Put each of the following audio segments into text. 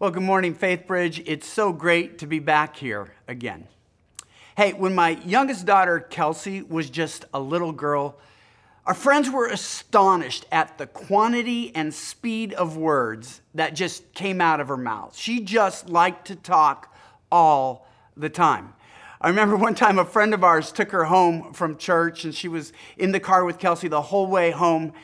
Well, good morning, Faith Bridge. It's so great to be back here again. Hey, when my youngest daughter, Kelsey, was just a little girl, our friends were astonished at the quantity and speed of words that just came out of her mouth. She just liked to talk all the time. I remember one time a friend of ours took her home from church and she was in the car with Kelsey the whole way home.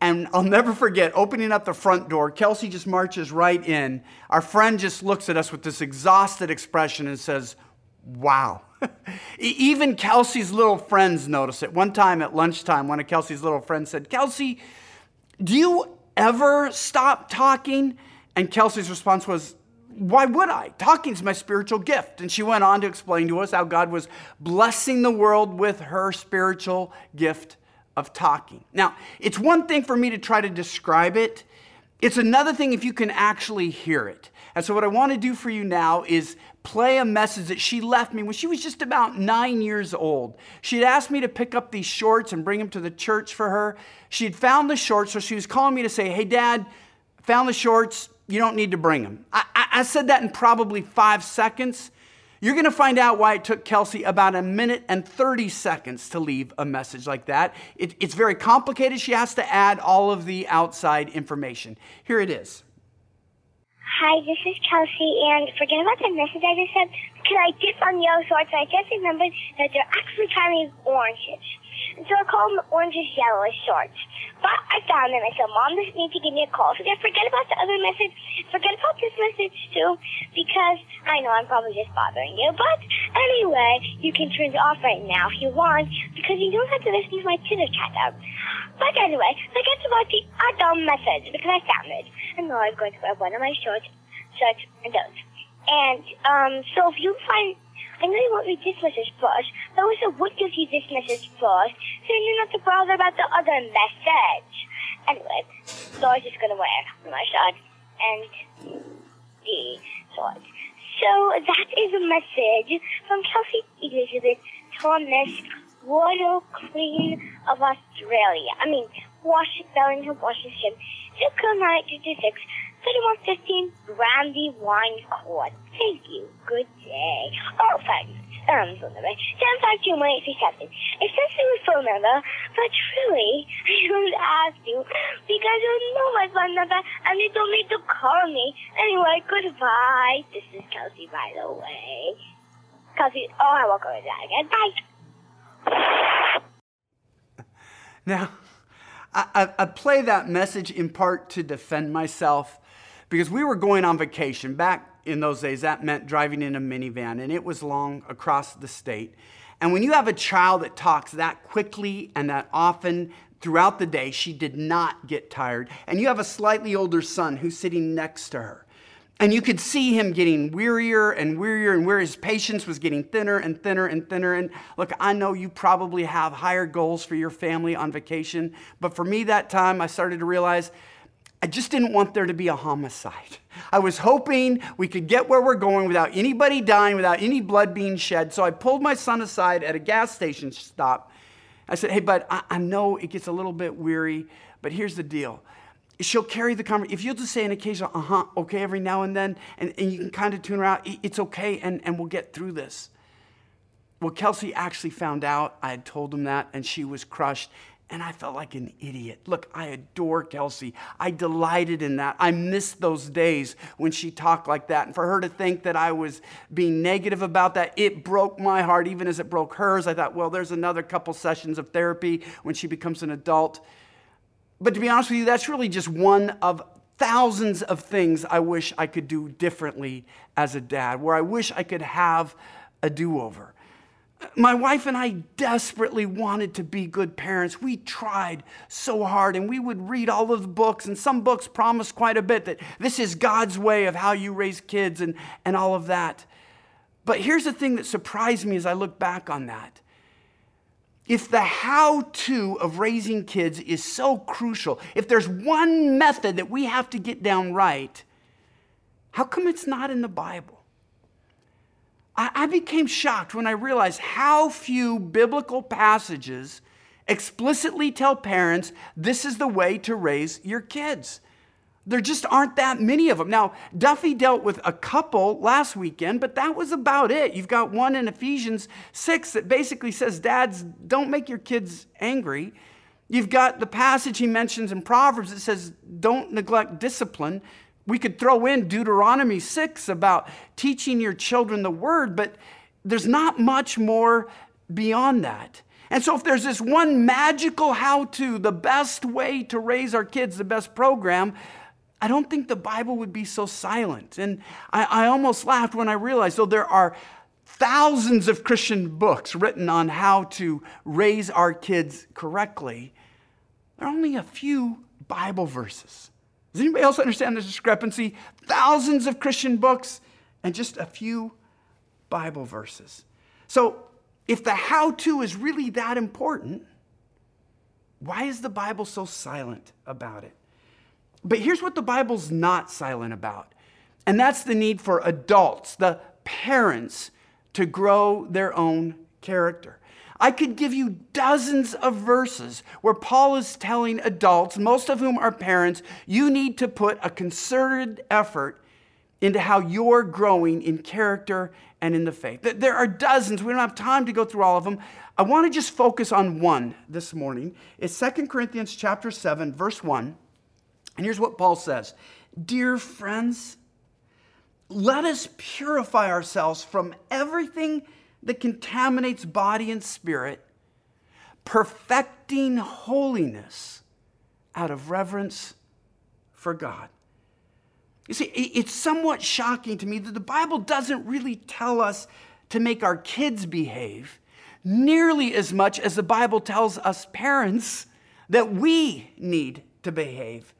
And I'll never forget opening up the front door. Kelsey just marches right in. Our friend just looks at us with this exhausted expression and says, Wow. Even Kelsey's little friends notice it. One time at lunchtime, one of Kelsey's little friends said, Kelsey, do you ever stop talking? And Kelsey's response was, why would I? Talking's my spiritual gift. And she went on to explain to us how God was blessing the world with her spiritual gift of talking. Now, it's one thing for me to try to describe it, it's another thing if you can actually hear it. And so, what I want to do for you now is play a message that she left me when she was just about nine years old. She had asked me to pick up these shorts and bring them to the church for her. She had found the shorts, so she was calling me to say, Hey, Dad, found the shorts. You don't need to bring them. I, I, I said that in probably five seconds. You're going to find out why it took Kelsey about a minute and 30 seconds to leave a message like that. It, it's very complicated. She has to add all of the outside information. Here it is. Hi, this is Kelsey, and forget about the message I just said. Can I dip on yellow shorts? I just remembered that they're actually kind of oranges. So I call them oranges yellow shorts. But I found them. I said, Mom just need to give me a call. So just forget about the other message. Forget about this message too, because I know I'm probably just bothering you. But anyway, you can turn it off right now if you want, because you don't have to listen to my Twitter chat out. But anyway, forget about the other message, because I found it. And now I'm going to wear one of my shorts, shirts, and those. And um, so if you find I know you won't read this message first, but I I would give you this message first, so you don't to bother about the other message. Anyway, so I was just gonna wear my shirt and the shorts. So that is a message from Kelsey Elizabeth Thomas, Royal Queen of Australia. I mean, Washington, Bellingham, Washington. Zip code 956 3115 Brandy Wine Court. Thank you. Good day. Oh, thanks. Um, so anyway, 752 It says was phone number, but truly, I don't ask you because you know my phone number and you don't need to call me. Anyway, goodbye. This is Kelsey, by the way. Kelsey, oh, I won't go with that again. Bye. Now, I, I, play that message in part to defend myself because we were going on vacation. Back in those days, that meant driving in a minivan, and it was long across the state. And when you have a child that talks that quickly and that often throughout the day, she did not get tired. And you have a slightly older son who's sitting next to her. And you could see him getting wearier and wearier, and where his patience was getting thinner and thinner and thinner. And look, I know you probably have higher goals for your family on vacation, but for me that time, I started to realize I just didn't want there to be a homicide. I was hoping we could get where we're going without anybody dying, without any blood being shed. So I pulled my son aside at a gas station stop. I said, Hey, bud, I, I know it gets a little bit weary, but here's the deal. She'll carry the conversation. If you'll just say an occasional, uh huh, okay, every now and then, and, and you can kind of tune her out, it's okay, and, and we'll get through this. Well, Kelsey actually found out I had told him that, and she was crushed. And I felt like an idiot. Look, I adore Kelsey. I delighted in that. I missed those days when she talked like that. And for her to think that I was being negative about that, it broke my heart, even as it broke hers. I thought, well, there's another couple sessions of therapy when she becomes an adult. But to be honest with you, that's really just one of thousands of things I wish I could do differently as a dad, where I wish I could have a do over. My wife and I desperately wanted to be good parents. We tried so hard and we would read all of the books, and some books promised quite a bit that this is God's way of how you raise kids and, and all of that. But here's the thing that surprised me as I look back on that. If the how to of raising kids is so crucial, if there's one method that we have to get down right, how come it's not in the Bible? I, became shocked when I realized how few biblical passages explicitly tell parents this is the way to raise your kids. There just aren't that many of them. Now, Duffy dealt with a couple last weekend, but that was about it. You've got one in Ephesians 6 that basically says, Dads, don't make your kids angry. You've got the passage he mentions in Proverbs that says, Don't neglect discipline. We could throw in Deuteronomy 6 about teaching your children the word, but there's not much more beyond that. And so, if there's this one magical how to, the best way to raise our kids, the best program, I don't think the Bible would be so silent. And I, I almost laughed when I realized, though there are thousands of Christian books written on how to raise our kids correctly, there are only a few Bible verses. Does anybody else understand the discrepancy? Thousands of Christian books and just a few Bible verses. So, if the how to is really that important, why is the Bible so silent about it? But here's what the Bible's not silent about, and that's the need for adults, the parents, to grow their own character. I could give you dozens of verses where Paul is telling adults, most of whom are parents, you need to put a concerted effort into how you're growing in character and in the faith. There are dozens. We don't have time to go through all of them. I want to just focus on one this morning. It's 2 Corinthians chapter 7, verse 1. And here's what Paul says Dear friends, let us purify ourselves from everything that contaminates body and spirit, perfecting holiness out of reverence for God. You see, it's somewhat shocking to me that the Bible doesn't really tell us to make our kids behave nearly as much as the Bible tells us parents that we need to behave.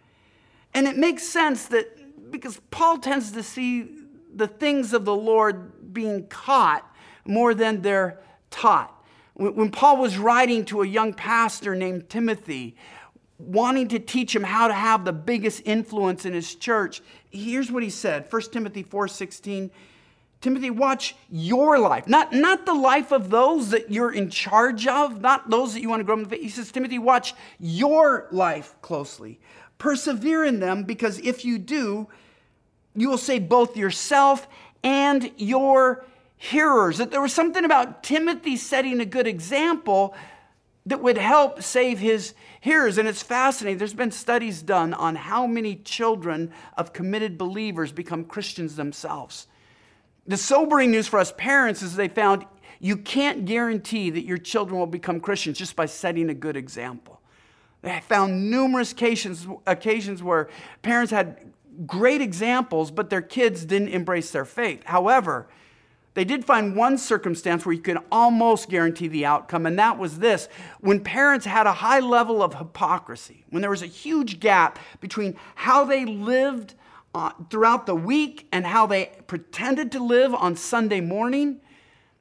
And it makes sense that because Paul tends to see the things of the Lord being caught more than they're taught. When Paul was writing to a young pastor named Timothy, wanting to teach him how to have the biggest influence in his church, here's what he said 1 Timothy 4:16. Timothy, watch your life, not, not the life of those that you're in charge of, not those that you want to grow in the faith. He says, Timothy, watch your life closely. Persevere in them because if you do, you will save both yourself and your hearers. That there was something about Timothy setting a good example that would help save his hearers. And it's fascinating. There's been studies done on how many children of committed believers become Christians themselves. The sobering news for us parents is they found you can't guarantee that your children will become Christians just by setting a good example. They found numerous occasions, occasions where parents had great examples, but their kids didn't embrace their faith. However, they did find one circumstance where you could almost guarantee the outcome, and that was this when parents had a high level of hypocrisy, when there was a huge gap between how they lived uh, throughout the week and how they pretended to live on Sunday morning.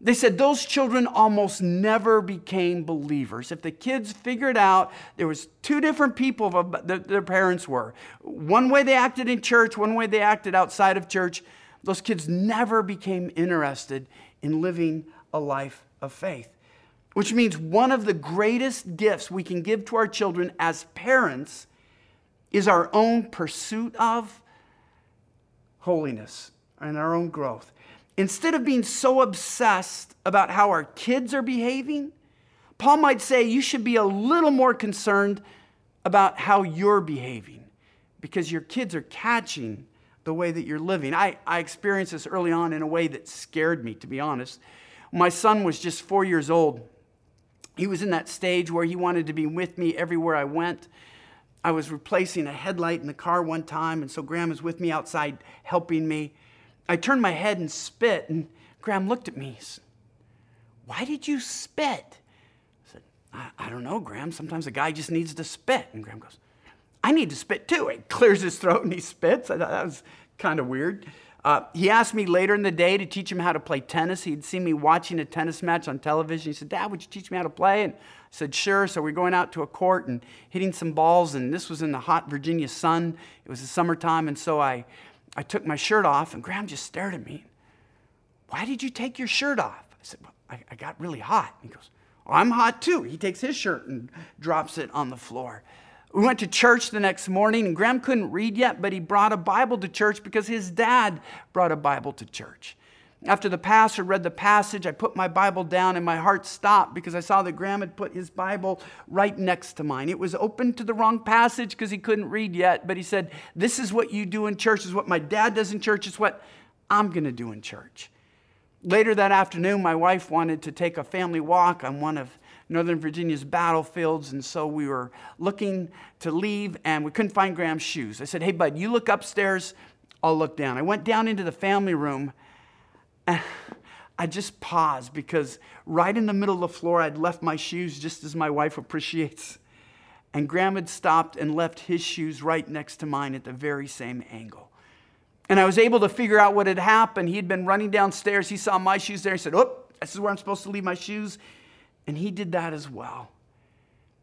They said those children almost never became believers. If the kids figured out there was two different people that their parents were, one way they acted in church, one way they acted outside of church, those kids never became interested in living a life of faith. Which means one of the greatest gifts we can give to our children as parents is our own pursuit of holiness and our own growth instead of being so obsessed about how our kids are behaving, Paul might say you should be a little more concerned about how you're behaving because your kids are catching the way that you're living. I, I experienced this early on in a way that scared me, to be honest. My son was just four years old. He was in that stage where he wanted to be with me everywhere I went. I was replacing a headlight in the car one time, and so Graham was with me outside helping me. I turned my head and spit, and Graham looked at me. Said, Why did you spit? I said, I, I don't know, Graham. Sometimes a guy just needs to spit. And Graham goes, I need to spit too. He clears his throat and he spits. I thought that was kind of weird. Uh, he asked me later in the day to teach him how to play tennis. He'd seen me watching a tennis match on television. He said, Dad, would you teach me how to play? And I said, Sure. So we're going out to a court and hitting some balls. And this was in the hot Virginia sun. It was the summertime. And so I I took my shirt off, and Graham just stared at me. Why did you take your shirt off? I said, well, I, I got really hot. He goes, oh, I'm hot too. He takes his shirt and drops it on the floor. We went to church the next morning, and Graham couldn't read yet, but he brought a Bible to church because his dad brought a Bible to church. After the pastor read the passage, I put my Bible down and my heart stopped because I saw that Graham had put his Bible right next to mine. It was open to the wrong passage because he couldn't read yet, but he said, This is what you do in church, is what my dad does in church, it's what I'm going to do in church. Later that afternoon, my wife wanted to take a family walk on one of Northern Virginia's battlefields, and so we were looking to leave and we couldn't find Graham's shoes. I said, Hey, bud, you look upstairs, I'll look down. I went down into the family room And I just paused because right in the middle of the floor, I'd left my shoes just as my wife appreciates. And Graham had stopped and left his shoes right next to mine at the very same angle. And I was able to figure out what had happened. He had been running downstairs. He saw my shoes there. He said, Oh, this is where I'm supposed to leave my shoes. And he did that as well.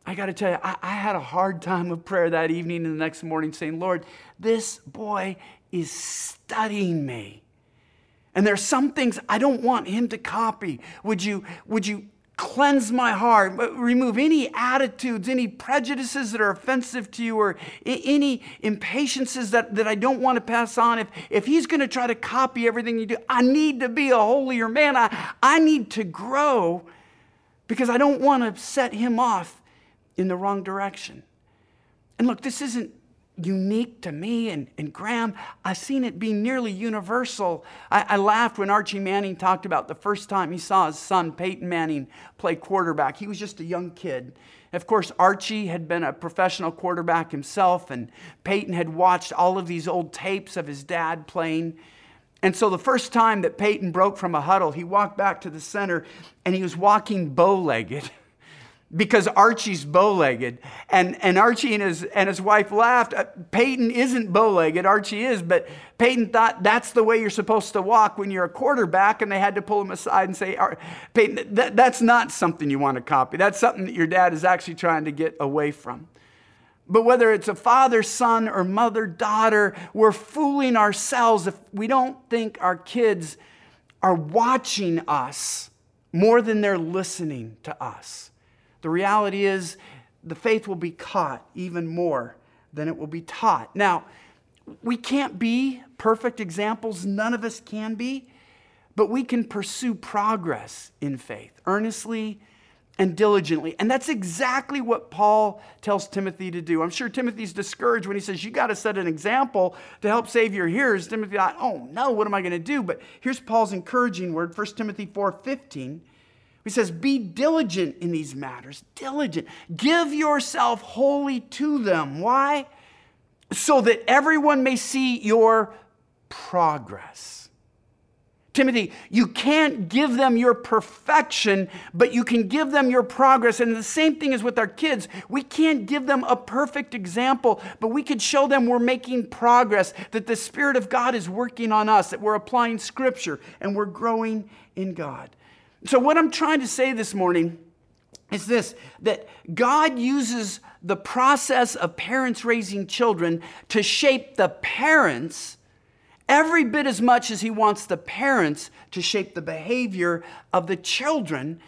I got to tell you, I, I, had a hard time of prayer that evening and the next morning saying, Lord, this boy is studying me. And there's some things I don't want him to copy. Would you, would you cleanse my heart, remove any attitudes, any prejudices that are offensive to you, or any impatiences that, that I don't want to pass on. If, if he's going to try to copy everything you do, I need to be a holier man. I, I need to grow because I don't want to set him off in the wrong direction. And look, this isn't unique to me and, and Graham. I've seen it be nearly universal. I, I, laughed when Archie Manning talked about the first time he saw his son, Peyton Manning, play quarterback. He was just a young kid. Of course, Archie had been a professional quarterback himself, and Peyton had watched all of these old tapes of his dad playing. And so the first time that Peyton broke from a huddle, he walked back to the center and he was walking bow legged. because Archie's bow legged. And, and Archie and his, and his wife laughed. Uh, Peyton isn't bow legged, Archie is, but Peyton thought that's the way you're supposed to walk when you're a quarterback. And they had to pull him aside and say, Peyton, that, that's not something you want to copy. That's something that your dad is actually trying to get away from. But whether it's a father, son, or mother, daughter, we're fooling ourselves if we don't think our kids are watching us more than they're listening to us. The reality is, the faith will be caught even more than it will be taught. Now, we can't be perfect examples, none of us can be, but we can pursue progress in faith earnestly and diligently. And that's exactly what Paul tells Timothy to do. I'm sure Timothy's discouraged when he says, You got to set an example to help save your hearers. Timothy thought, Oh no, what am I going to do? But here's Paul's encouraging word, 1 Timothy 4 15. He says, Be diligent in these matters. Diligent. Give yourself wholly to them. Why? So that everyone may see your progress. Timothy, you can't give them your perfection, but you can give them your progress. And the same thing is with our kids. We can't give them a perfect example, but we could show them we're making progress, that the Spirit of God is working on us, that we're applying Scripture, and we're growing in God. So, what I'm trying to say this morning is this that God uses the process of parents raising children to shape the parents every bit as much as He wants the parents to shape the behavior of the children.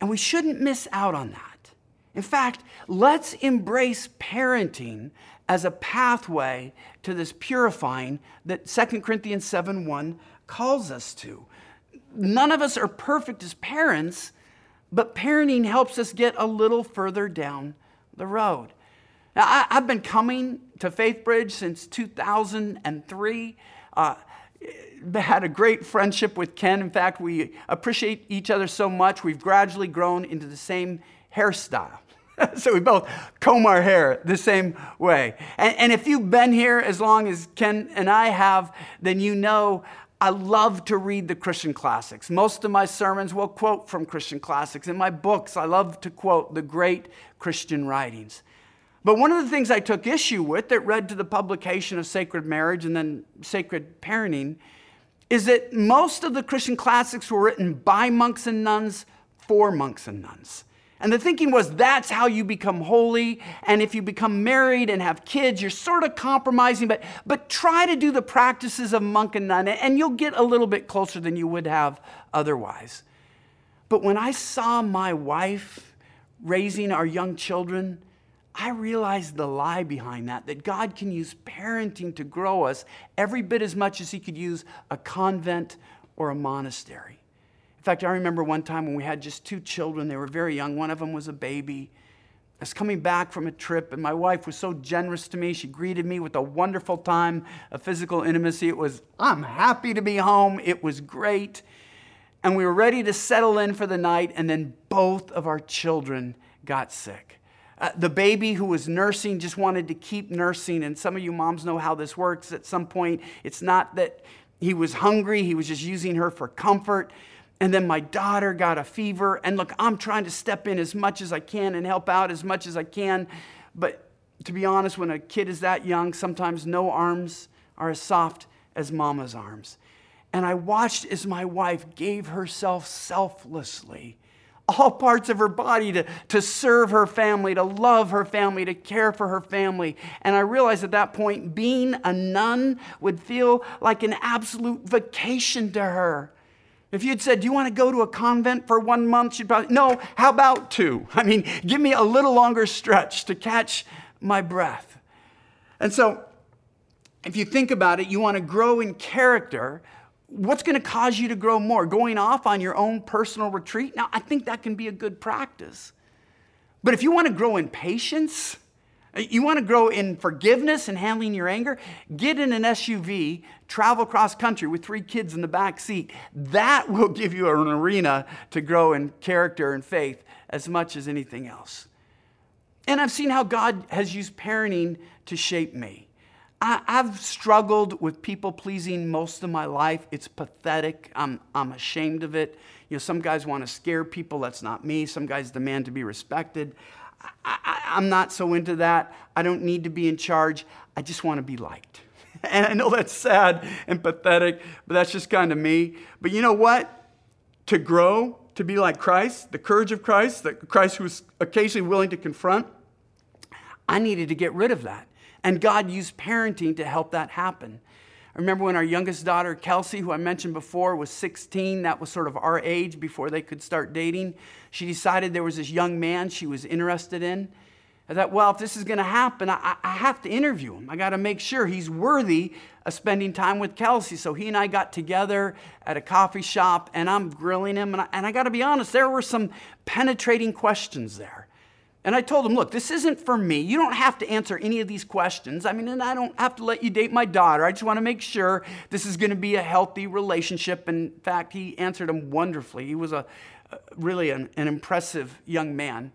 And we shouldn't miss out on that. In fact, let's embrace parenting as a pathway to this purifying that 2 Corinthians 7 1 calls us to none of us are perfect as parents, but parenting helps us get a little further down the road. Now, I, have been coming to Faith Bridge since 2003. Uh, had a great friendship with Ken. In fact, we appreciate each other so much, we've gradually grown into the same hairstyle. so we both comb our hair the same way. And, and, if you've been here as long as Ken and I have, then you know I love to read the Christian classics. Most of my sermons will quote from Christian classics. In my books, I love to quote the great Christian writings. But one of the things I took issue with that led to the publication of Sacred Marriage and then Sacred Parenting is that most of the Christian classics were written by monks and nuns for monks and nuns. And the thinking was that's how you become holy. And if you become married and have kids, you're sort of compromising, but, but try to do the practices of monk and nun, and you'll get a little bit closer than you would have otherwise. But when I saw my wife raising our young children, I realized the lie behind that, that God can use parenting to grow us every bit as much as He could use a convent or a monastery. In fact, I remember one time when we had just two children, they were very young, one of them was a baby. I was coming back from a trip, and my wife was so generous to me. She greeted me with a wonderful time of physical intimacy. It was, I'm happy to be home. It was great. And we were ready to settle in for the night, and then both of our children got sick. Uh, the baby who was nursing just wanted to keep nursing. And some of you moms know how this works. At some point, it's not that he was hungry, he was just using her for comfort. And then my daughter got a fever. And look, I'm trying to step in as much as I can and help out as much as I can. But to be honest, when a kid is that young, sometimes no arms are as soft as mama's arms. And I watched as my wife gave herself selflessly all parts of her body to, to serve her family, to love her family, to care for her family. And I realized at that point, being a nun would feel like an absolute vacation to her. If you'd said, Do you want to go to a convent for one month? She'd probably, No, how about two? I mean, give me a little longer stretch to catch my breath. And so, if you think about it, you want to grow in character what's going to cause you to grow more? Going off on your own personal retreat? Now, I think that can be a good practice. But if you want to grow in patience, you want to grow in forgiveness and handling your anger, get in an SUV, travel cross country with three kids in the back seat. That will give you an arena to grow in character and faith as much as anything else. And I've seen how God has used parenting to shape me. I, have struggled with people pleasing most of my life. It's pathetic. I'm, I'm ashamed of it. You know, some guys want to scare people. That's not me. Some guys demand to be respected. I, am not so into that. I don't need to be in charge. I just want to be liked. And I know that's sad and pathetic, but that's just kind of me. But you know what? To grow, to be like Christ, the courage of Christ, the Christ who was occasionally willing to confront, I needed to get rid of that. And God used parenting to help that happen. I remember when our youngest daughter, Kelsey, who I mentioned before, was 16. That was sort of our age before they could start dating. She decided there was this young man she was interested in. I thought, well, if this is going to happen, I, I, have to interview him. I got to make sure he's worthy of spending time with Kelsey. So he and I got together at a coffee shop, and I'm grilling him. And I, and I got to be honest, there were some penetrating questions there. And I told him, look, this isn't for me. You don't have to answer any of these questions. I mean, and I don't have to let you date my daughter. I just want to make sure this is going to be a healthy relationship. In fact, he answered them wonderfully. He was a, really an, an, impressive young man.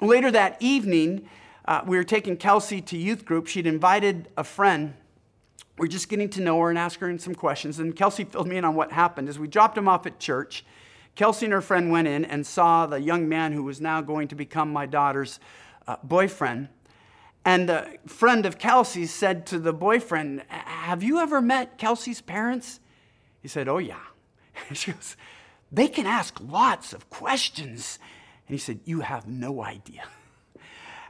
Later that evening, uh, we were taking Kelsey to youth group. She'd invited a friend. We we're just getting to know her and ask her some questions. And Kelsey filled me in on what happened as we dropped him off at church. Kelsey and her friend went in and saw the young man who was now going to become my daughter's uh, boyfriend. And the friend of Kelsey's said to the boyfriend, Have you ever met Kelsey's parents? He said, Oh, yeah. she goes, They can ask lots of questions. And he said, You have no idea.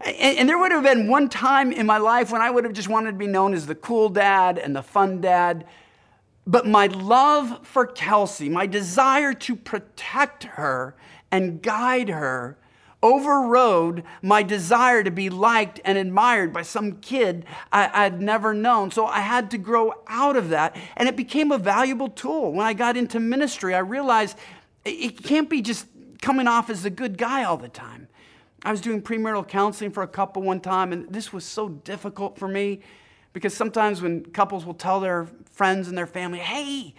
And, and, there would have been one time in my life when I would have just wanted to be known as the cool dad and the fun dad. But my love for Kelsey, my desire to protect her and guide her, overrode my desire to be liked and admired by some kid I, would never known. So I had to grow out of that, and it became a valuable tool. When I got into ministry, I realized it can't be just coming off as a good guy all the time. I was doing premarital counseling for a couple one time, and this was so difficult for me because sometimes when couples will tell their friends and their family, hey,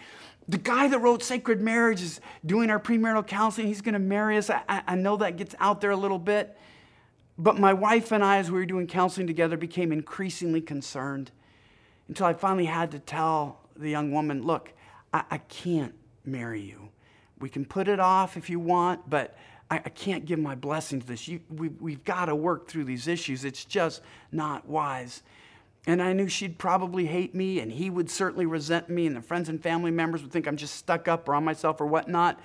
the guy that wrote Sacred Marriage is doing our premarital counseling. He's going to marry us. I, I, know that gets out there a little bit. But my wife and I, as we were doing counseling together, became increasingly concerned until I finally had to tell the young woman, look, I, I can't marry you. We can put it off if you want, but I, I can't give my blessing to this. You, we, we've got to work through these issues. It's just not wise. And I knew she'd probably hate me, and he would certainly resent me, and the friends and family members would think I'm just stuck up or on myself or whatnot.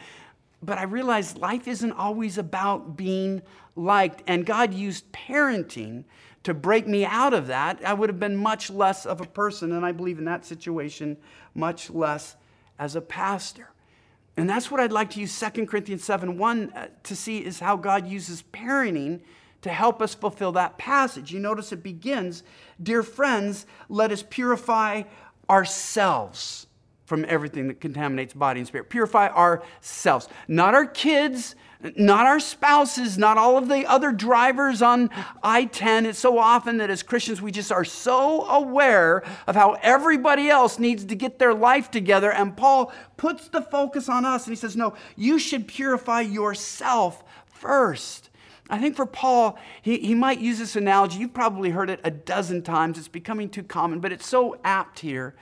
But I realized life isn't always about being liked, and God used parenting to break me out of that. I would have been much less of a person, and I believe in that situation, much less as a pastor. And that's what I'd like to use 2 Corinthians 7 1 uh, to see is how God uses parenting to help us fulfill that passage. You notice it begins, Dear friends, let us purify ourselves from everything that contaminates body and spirit. Purify ourselves, not our kids, not our spouses, not all of the other drivers on I 10. It's so often that as Christians, we just are so aware of how everybody else needs to get their life together. And Paul puts the focus on us and he says, No, you should purify yourself first. I think for Paul, he, he might use this analogy. You've probably heard it a dozen times. It's becoming too common, but it's so apt here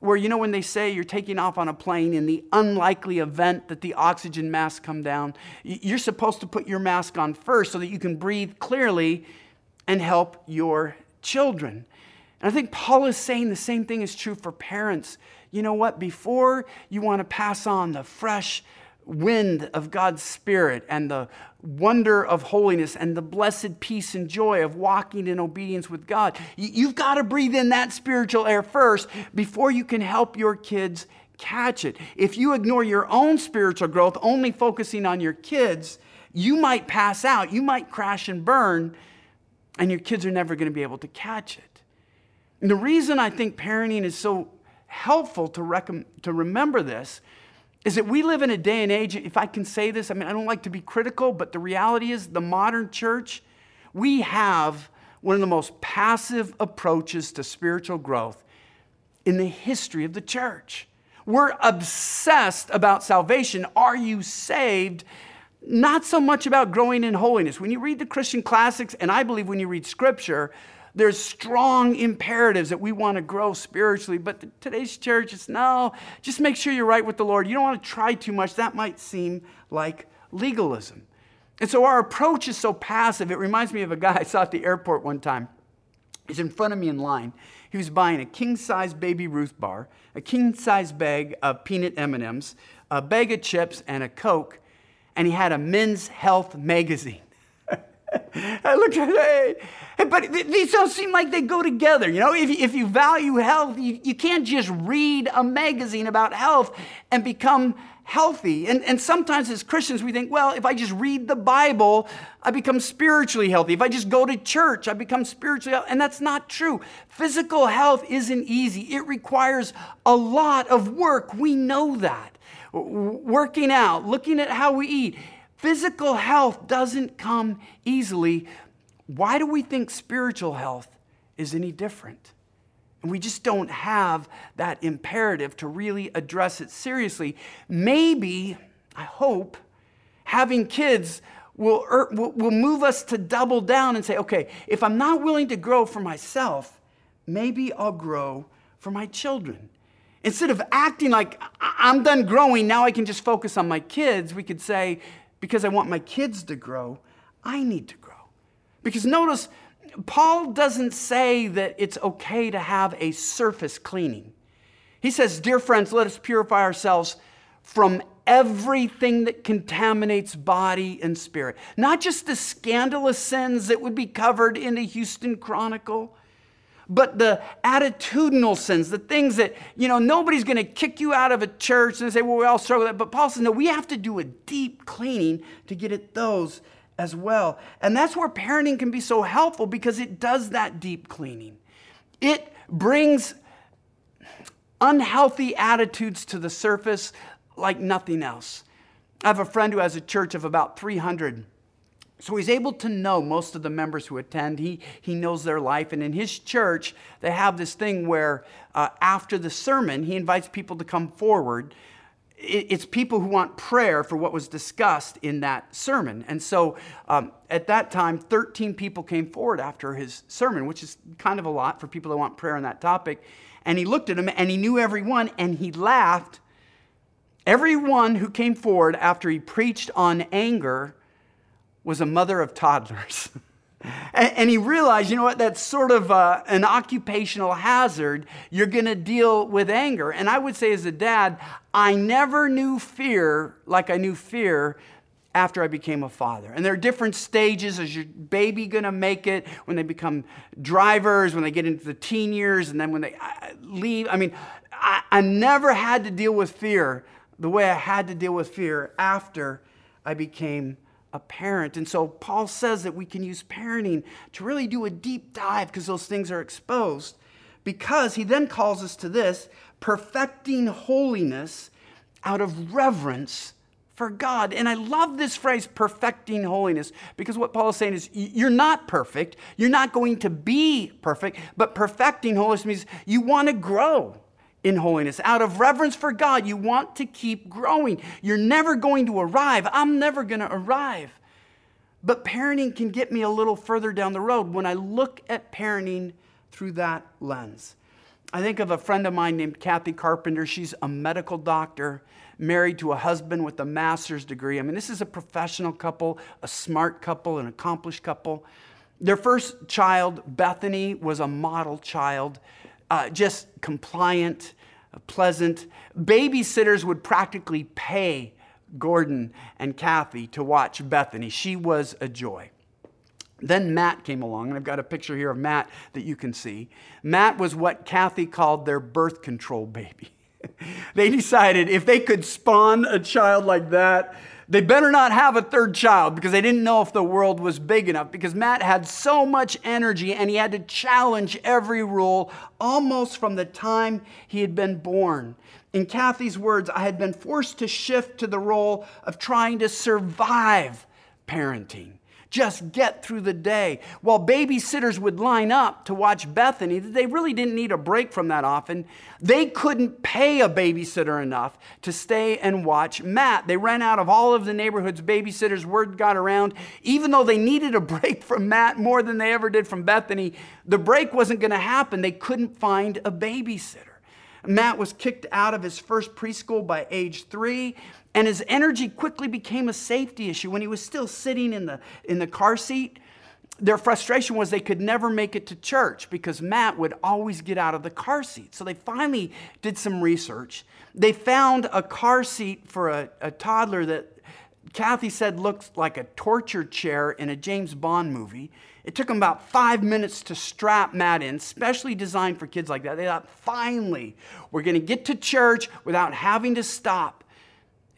where you know when they say you're taking off on a plane in the unlikely event that the oxygen masks come down you're supposed to put your mask on first so that you can breathe clearly and help your children and i think paul is saying the same thing is true for parents you know what before you want to pass on the fresh wind of God's Spirit and the wonder of holiness and the blessed peace and joy of walking in obedience with God. You've got to breathe in that spiritual air first before you can help your kids catch it. If you ignore your own spiritual growth, only focusing on your kids, you might pass out, you might crash and burn, and your kids are never going to be able to catch it. And the reason I think parenting is so helpful to, rec- to remember this is that we live in a day and age, if I can say this, I mean, I don't like to be critical, but the reality is the modern church, we have one of the most passive approaches to spiritual growth in the history of the church. We're obsessed about salvation. Are you saved? Not so much about growing in holiness. When you read the Christian classics, and I believe when you read scripture, there's strong imperatives that we want to grow spiritually, but today's church is no, just make sure you're right with the Lord. You don't want to try too much. That might seem like legalism. And so our approach is so passive. It reminds me of a guy I saw at the airport one time. He's in front of me in line. He was buying a king-size baby Ruth bar, a king-size bag of peanut M&Ms, a bag of chips, and a Coke, and he had a men's health magazine. I looked at hey, but these don't seem like they go together. You know, if, if you value health, you, you can't just read a magazine about health and become healthy. And, and sometimes as Christians, we think, well, if I just read the Bible, I become spiritually healthy. If I just go to church, I become spiritually healthy. And that's not true. Physical health isn't easy, it requires a lot of work. We know that. Working out, looking at how we eat Physical health doesn't come easily. Why do we think spiritual health is any different? And we just don't have that imperative to really address it seriously. Maybe, I hope, having kids will, er, will, will move us to double down and say, okay, if I'm not willing to grow for myself, maybe I'll grow for my children. Instead of acting like I'm done growing, now I can just focus on my kids, we could say, because I want my kids to grow, I need to grow. Because notice, Paul doesn't say that it's okay to have a surface cleaning. He says, Dear friends, let us purify ourselves from everything that contaminates body and spirit. Not just the scandalous sins that would be covered in the Houston Chronicle, but the attitudinal sins, the things that, you know, nobody's going to kick you out of a church and say, well, we all struggle with that. But Paul says, no, we have to do a deep cleaning to get at those as well. And that's where parenting can be so helpful because it does that deep cleaning. It brings unhealthy attitudes to the surface like nothing else. I have a friend who has a church of about 300 so he's able to know most of the members who attend. He, he knows their life. And in his church, they have this thing where uh, after the sermon, he invites people to come forward. It's people who want prayer for what was discussed in that sermon. And so um, at that time, 13 people came forward after his sermon, which is kind of a lot for people that want prayer on that topic. And he looked at them and he knew everyone and he laughed. Everyone who came forward after he preached on anger was a mother of toddlers. and, he realized, you know what, that's sort of uh, an occupational hazard. You're going to deal with anger. And I would say, as a dad, I never knew fear like I knew fear after I became a father. And there are different stages. Is your baby going to make it when they become drivers, when they get into the teen years, and then when they uh, leave? I mean, I, I never had to deal with fear the way I had to deal with fear after I became a parent. And so Paul says that we can use parenting to really do a deep dive because those things are exposed. Because he then calls us to this perfecting holiness out of reverence for God. And I love this phrase, perfecting holiness, because what Paul is saying is you're not perfect. You're not going to be perfect, but perfecting holiness means you want to grow in holiness. Out of reverence for God, you want to keep growing. You're never going to arrive. I'm never going to arrive. But parenting can get me a little further down the road when I look at parenting through that lens. I think of a friend of mine named Kathy Carpenter. She's a medical doctor, married to a husband with a master's degree. I mean, this is a professional couple, a smart couple, an accomplished couple. Their first child, Bethany, was a model child, uh, just compliant, pleasant. Babysitters would practically pay Gordon and Kathy to watch Bethany. She was a joy. Then Matt came along, and I've got a picture here of Matt that you can see. Matt was what Kathy called their birth control baby. they decided if they could spawn a child like that, they better not have a third child because they didn't know if the world was big enough. Because Matt had so much energy and he had to challenge every rule almost from the time he had been born. In Kathy's words, I had been forced to shift to the role of trying to survive parenting just get through the day. While babysitters would line up to watch Bethany, they really didn't need a break from that often. They couldn't pay a babysitter enough to stay and watch Matt. They ran out of all of the neighborhood's babysitters. Word got around. Even though they needed a break from Matt more than they ever did from Bethany, the break wasn't going to happen. They couldn't find a babysitter. Matt was kicked out of his first preschool by age three and his energy quickly became a safety issue when he was still sitting in the, in the car seat. Their frustration was they could never make it to church because Matt would always get out of the car seat. So they finally did some research. They found a car seat for a, a toddler that Kathy said looks like a torture chair in a James Bond movie. It took them about five minutes to strap Matt in, specially designed for kids like that. They thought, finally, we're going to get to church without having to stop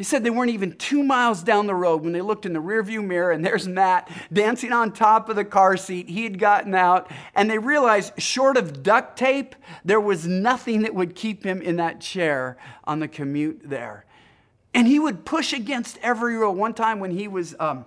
he said they weren't even two miles down the road when they looked in the rearview mirror and there's Matt dancing on top of the car seat. He had gotten out and they realized, short of duct tape, there was nothing that would keep him in that chair on the commute there. And he would push against every rule. One time when he was um,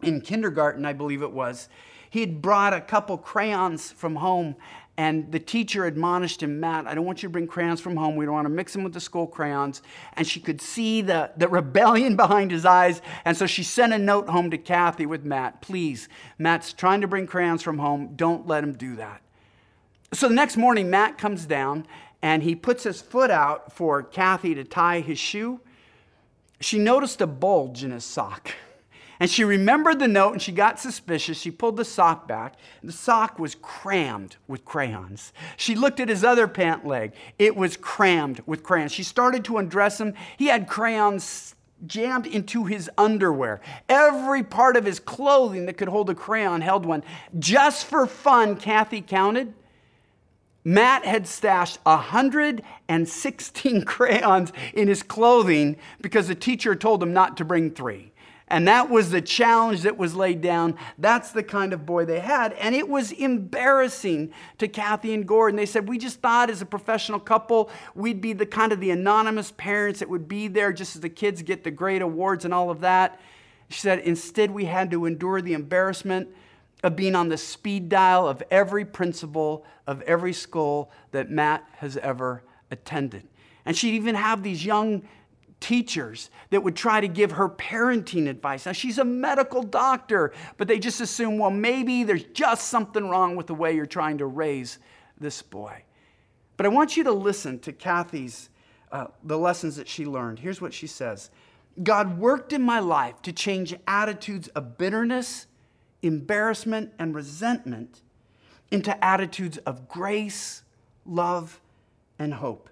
in kindergarten, I believe it was, he had brought a couple crayons from home and the teacher admonished him, Matt, I don't want you to bring crayons from home. We don't want to mix them with the school crayons. And she could see the, the rebellion behind his eyes. And so she sent a note home to Kathy with Matt, please, Matt's trying to bring crayons from home. Don't let him do that. So the next morning, Matt comes down and he puts his foot out for Kathy to tie his shoe. She noticed a bulge in his sock. And she remembered the note and she got suspicious. She pulled the sock back. The sock was crammed with crayons. She looked at his other pant leg. It was crammed with crayons. She started to undress him. He had crayons jammed into his underwear. Every part of his clothing that could hold a crayon held one. Just for fun, Kathy counted. Matt had stashed 116 crayons in his clothing because the teacher told him not to bring three. And that was the challenge that was laid down. That's the kind of boy they had. And it was embarrassing to Kathy and Gordon. They said, We just thought as a professional couple, we'd be the kind of the anonymous parents that would be there just as the kids get the great awards and all of that. She said, Instead, we had to endure the embarrassment of being on the speed dial of every principal of every school that Matt has ever attended. And she'd even have these young teachers that would try to give her parenting advice. Now, she's a medical doctor, but they just assume, well, maybe there's just something wrong with the way you're trying to raise this boy. But I want you to listen to Kathy's, uh, the lessons that she learned. Here's what she says God worked in my life to change attitudes of bitterness, embarrassment, and resentment into attitudes of grace, love, and hope.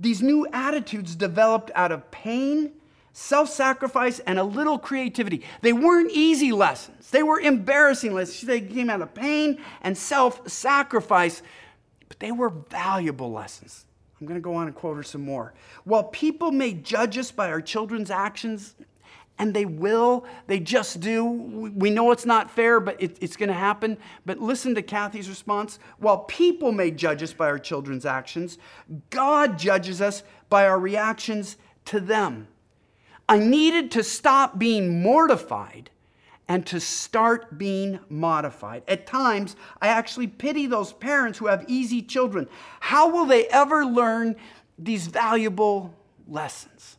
These new attitudes developed out of pain, self sacrifice, and a little creativity. They weren't easy lessons, they were embarrassing lessons. They came out of pain and self sacrifice, but they were valuable lessons. I'm going to go on and quote her some more. While people may judge us by our children's actions, and they will. They just do. We know it's not fair, but it, it's going to happen. But listen to Kathy's response. While people may judge us by our children's actions, God judges us by our reactions to them. I needed to stop being mortified and to start being modified. At times, I actually pity those parents who have easy children. How will they ever learn these valuable lessons?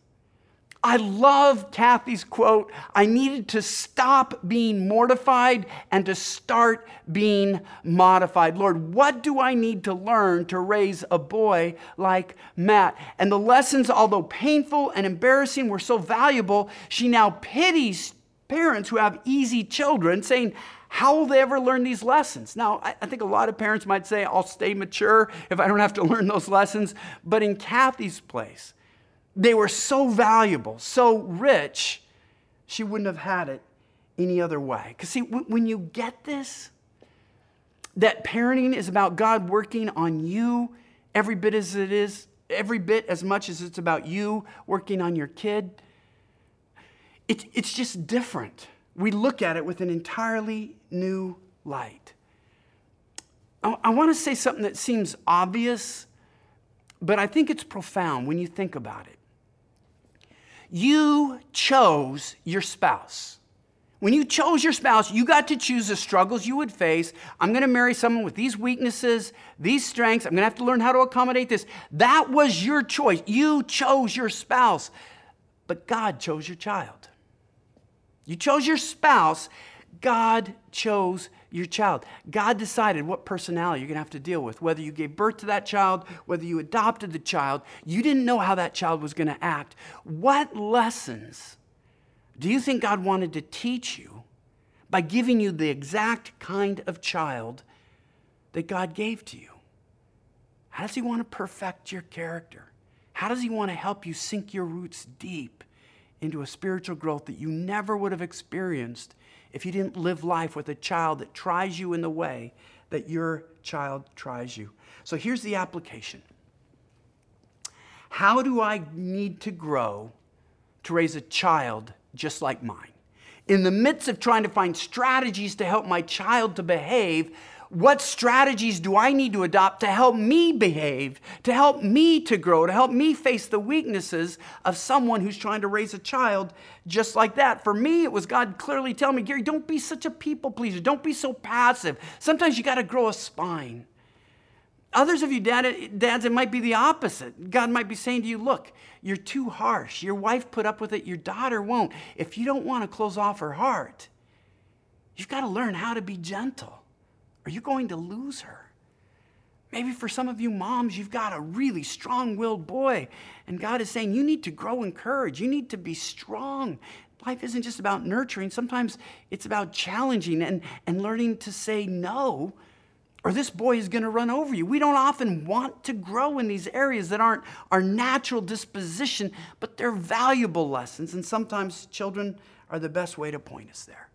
I love Kathy's quote I needed to stop being mortified and to start being modified. Lord, what do I need to learn to raise a boy like Matt? And the lessons, although painful and embarrassing, were so valuable, she now pities parents who have easy children saying, how will they ever learn these lessons? Now, I, think a lot of parents might say, I'll stay mature if I don't have to learn those lessons. But in Kathy's place, they were so valuable, so rich, she wouldn't have had it any other way. Because, see, when you get this, that parenting is about God working on you every bit as it is, every bit as much as it's about you working on your kid it, it's just different. We look at it with an entirely new light. I, I want to say something that seems obvious, but I think it's profound when you think about it. You chose your spouse. When you chose your spouse, you got to choose the struggles you would face. I'm going to marry someone with these weaknesses, these strengths. I'm going to have to learn how to accommodate this. That was your choice. You chose your spouse, but God chose your child. You chose your spouse, God chose your child. God decided what personality you're going to have to deal with, whether you gave birth to that child, whether you adopted the child. You didn't know how that child was going to act. What lessons do you think God wanted to teach you by giving you the exact kind of child that God gave to you? How does He want to perfect your character? How does He want to help you sink your roots deep into a spiritual growth that you never would have experienced if you didn't live life with a child that tries you in the way that your child tries you. So here's the application How do I need to grow to raise a child just like mine? In the midst of trying to find strategies to help my child to behave, what strategies do I need to adopt to help me behave, to help me to grow, to help me face the weaknesses of someone who's trying to raise a child just like that? For me, it was God clearly telling me, Gary, don't be such a people pleaser. Don't be so passive. Sometimes you got to grow a spine. Others of you dad, dads, it might be the opposite. God might be saying to you, look, you're too harsh. Your wife put up with it, your daughter won't. If you don't want to close off her heart, you've got to learn how to be gentle. Are you going to lose her? Maybe for some of you moms, you've got a really strong willed boy, and God is saying you need to grow in courage. You need to be strong. Life isn't just about nurturing, sometimes it's about challenging and, and learning to say no, or this boy is going to run over you. We don't often want to grow in these areas that aren't our natural disposition, but they're valuable lessons, and sometimes children are the best way to point us there.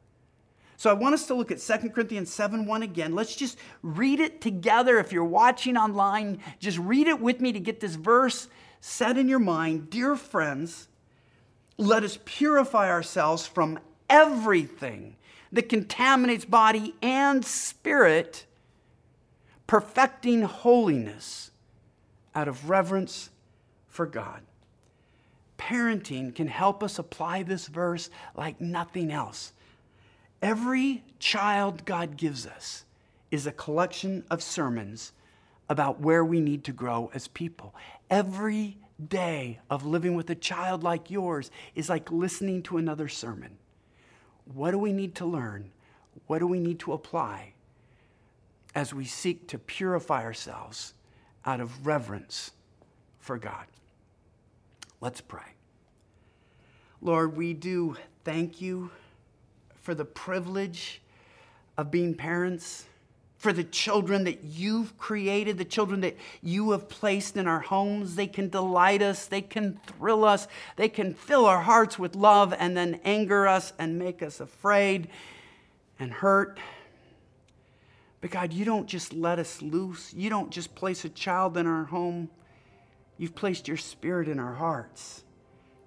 So I want us to look at 2 Corinthians 7 1 again. Let's just read it together. If you're watching online, just read it with me to get this verse set in your mind. Dear friends, let us purify ourselves from everything that contaminates body and spirit, perfecting holiness out of reverence for God. Parenting can help us apply this verse like nothing else. Every child God gives us is a collection of sermons about where we need to grow as people. Every day of living with a child like yours is like listening to another sermon. What do we need to learn? What do we need to apply as we seek to purify ourselves out of reverence for God? Let's pray. Lord, we do thank you for the privilege of being parents, for the children that you've created, the children that you have placed in our homes. They can delight us, they can thrill us, they can fill our hearts with love and then anger us and make us afraid and hurt. But God, you don't just let us loose. You don't just place a child in our home. You've placed your spirit in our hearts.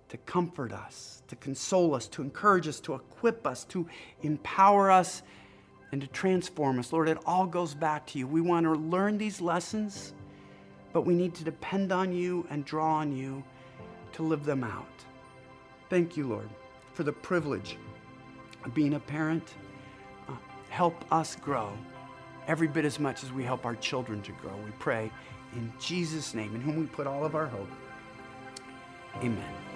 To comfort us, to console us, to encourage us, to equip us, to empower us, and to transform us. Lord, it all goes back to you. We want to learn these lessons, but we need to depend on you and draw on you to live them out. Thank you, Lord, for the privilege of being a parent. Uh, help us grow every bit as much as we help our children to grow. We pray in Jesus' name, in whom we put all of our hope. Amen.